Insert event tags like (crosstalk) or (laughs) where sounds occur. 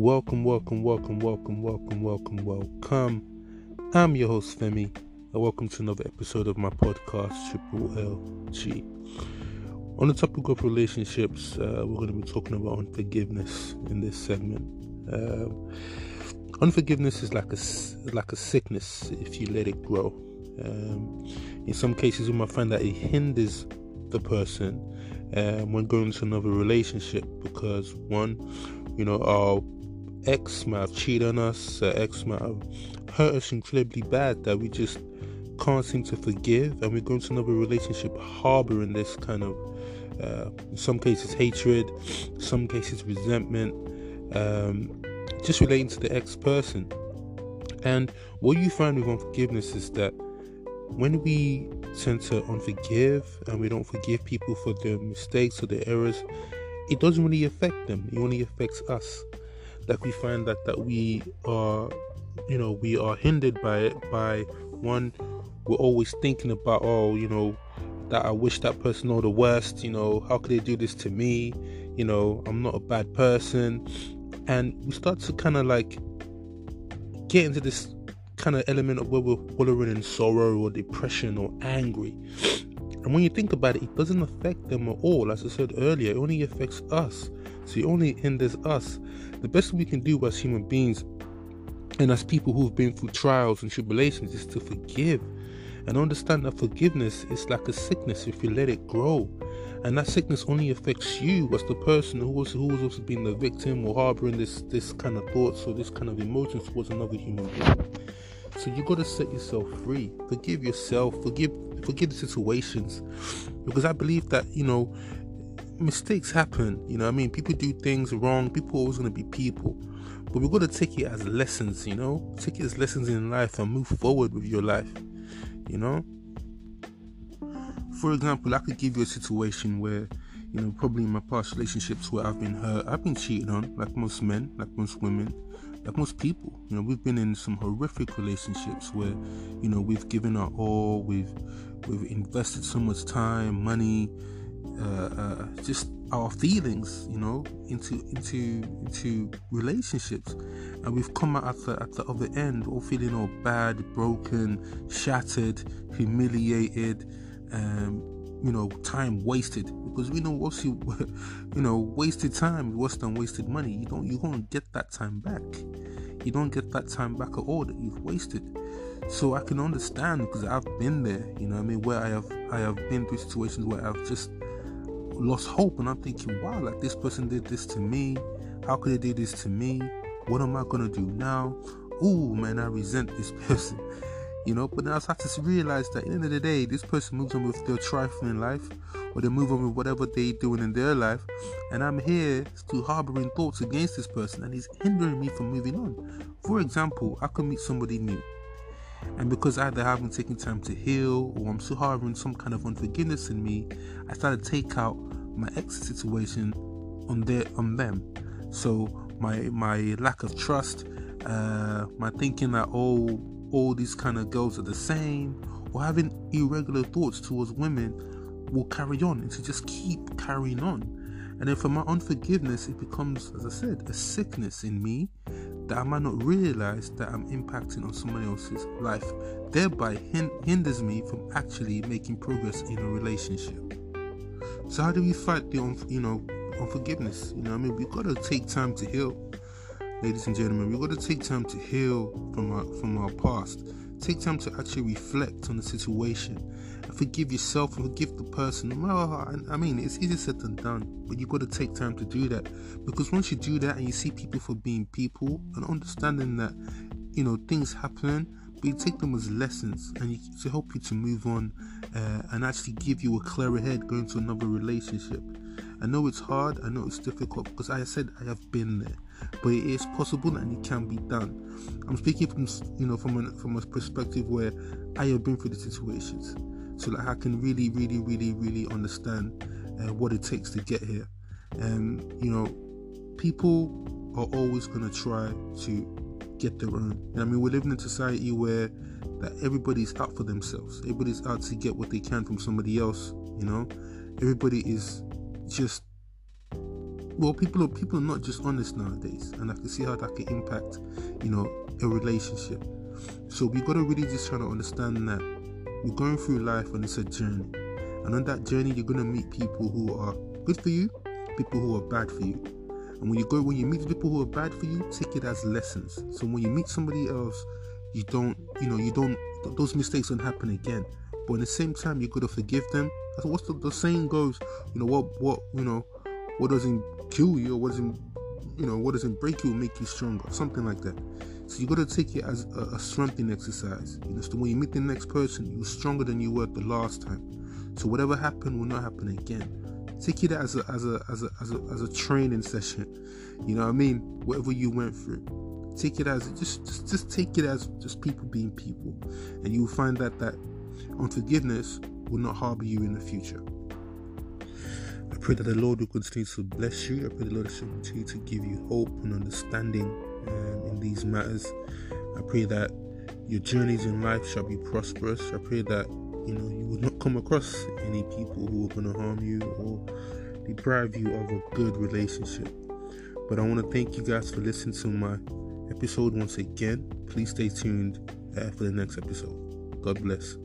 Welcome, welcome, welcome, welcome, welcome, welcome, welcome. I'm your host Femi, and welcome to another episode of my podcast Triple LG. On the topic of relationships, uh, we're going to be talking about unforgiveness in this segment. Um, unforgiveness is like a like a sickness if you let it grow. Um, in some cases, you might find that it hinders the person um, when going into another relationship because one, you know, our ex might have cheated on us, uh, ex might have hurt us incredibly bad that we just can't seem to forgive, and we go into another relationship harboring this kind of, uh, in some cases, hatred, some cases, resentment, um, just relating to the ex person. And what you find with unforgiveness is that when we tend to unforgive and we don't forgive people for their mistakes or their errors, it doesn't really affect them. It only affects us. Like we find that that we are, you know, we are hindered by it. By one, we're always thinking about, oh, you know, that I wish that person all the worst. You know, how could they do this to me? You know, I'm not a bad person, and we start to kind of like get into this kind of element of where we're wallowing in sorrow or depression or angry. And when you think about it, it doesn't affect them at all. As I said earlier, it only affects us. It only hinders us. The best we can do as human beings and as people who've been through trials and tribulations is to forgive and understand that forgiveness is like a sickness if you let it grow. And that sickness only affects you as the person who was who was also being the victim or harboring this this kind of thoughts or this kind of emotions towards another human being. So you got to set yourself free. Forgive yourself. Forgive forgive the situations, because I believe that you know mistakes happen. You know, I mean, people do things wrong. People always going to be people, but we've got to take it as lessons. You know, take it as lessons in life and move forward with your life. You know. For example, I could give you a situation where, you know, probably in my past relationships where I've been hurt, I've been cheated on, like most men, like most women like most people you know we've been in some horrific relationships where you know we've given our all we've we've invested so much time money uh, uh, just our feelings you know into into into relationships. And we've come out at the, at the other end all feeling all bad broken shattered humiliated um, you know time wasted. Because we know once you (laughs) you know wasted time is worse than wasted money. You don't you don't get that time back. You don't get that time back at all that you've wasted. So i can understand because i've been there you know i mean where i have i have been through situations where i've just lost hope and i'm thinking wow like this person did this to me how could they do this to me what am i gonna do now oh man i resent this (laughs) person you know. But then I start to realize that at the end of the day, this person moves on with their trifling life, or they move on with whatever they're doing in their life, and I'm here still harboring thoughts against this person, and he's hindering me from moving on. For example, I could meet somebody new. And because either I haven't taken time to heal or I'm still harboring some kind of unforgiveness in me, I started to take out my ex situation on their on them. So my my lack of trust, uh, my thinking that oh all these kind of girls are the same or having irregular thoughts towards women will carry on and to just keep carrying on. And then for my unforgiveness, it becomes, as I said, a sickness in me that I might not realize that I'm impacting on someone else's life, thereby hinders me from actually making progress in a relationship. So how do we fight the, you know, unforgiveness? You know, I mean, we've got to take time to heal ladies and gentlemen, we've got to take time to heal from our from our past. Take time to actually reflect on the situation and forgive yourself and forgive the person. Well, I mean, it's easier said than done, but you've got to take time to do that because once you do that and you see people for being people and understanding that you know things happen, but you take them as lessons and you, to help you to move on uh, and actually give you a clearer head going to another relationship. I know it's hard, I know it's difficult because I said I have been there, but it is possible and it can be done. I'm speaking from you know from a, from a perspective where I have been through the situations, so that I can really, really, really, really understand uh, what it takes to get here. And you know, people are always going to try to get their own. And I mean, we're living in a society where that everybody's out for themselves. Everybody's out to get what they can from somebody else. You know, everybody is just well, people are people are not just honest nowadays, and I can see how that can impact, you know, a relationship. So we gotta really just try to understand that we're going through life and it's a journey, and on that journey you're gonna meet people who are good for you, people who are bad for you. And when you go, when you meet people who are bad for you, take it as lessons. So when you meet somebody else, you don't, you know, you don't, those mistakes don't happen again. But at the same time, you gotta forgive them. That's what the, the saying goes. You know what, what, you know, what doesn't kill you or what doesn't, you know, what doesn't break you make you stronger. Something like that. So you gotta take it as a, a strengthening exercise. You know, so when you meet the next person, you're stronger than you were the last time. So whatever happened will not happen again. Take it as a as a as a as a, as a training session. You know what I mean? Whatever you went through. Take it as just, just just take it as just people being people. And you'll find that that unforgiveness will not harbor you in the future. I pray that the Lord will continue to bless you. I pray the Lord will continue to give you hope and understanding um, in these matters. I pray that your journeys in life shall be prosperous. I pray that you know you will not come across any people who are going to harm you or deprive you of a good relationship. But I want to thank you guys for listening to my episode once again. Please stay tuned uh, for the next episode. God bless.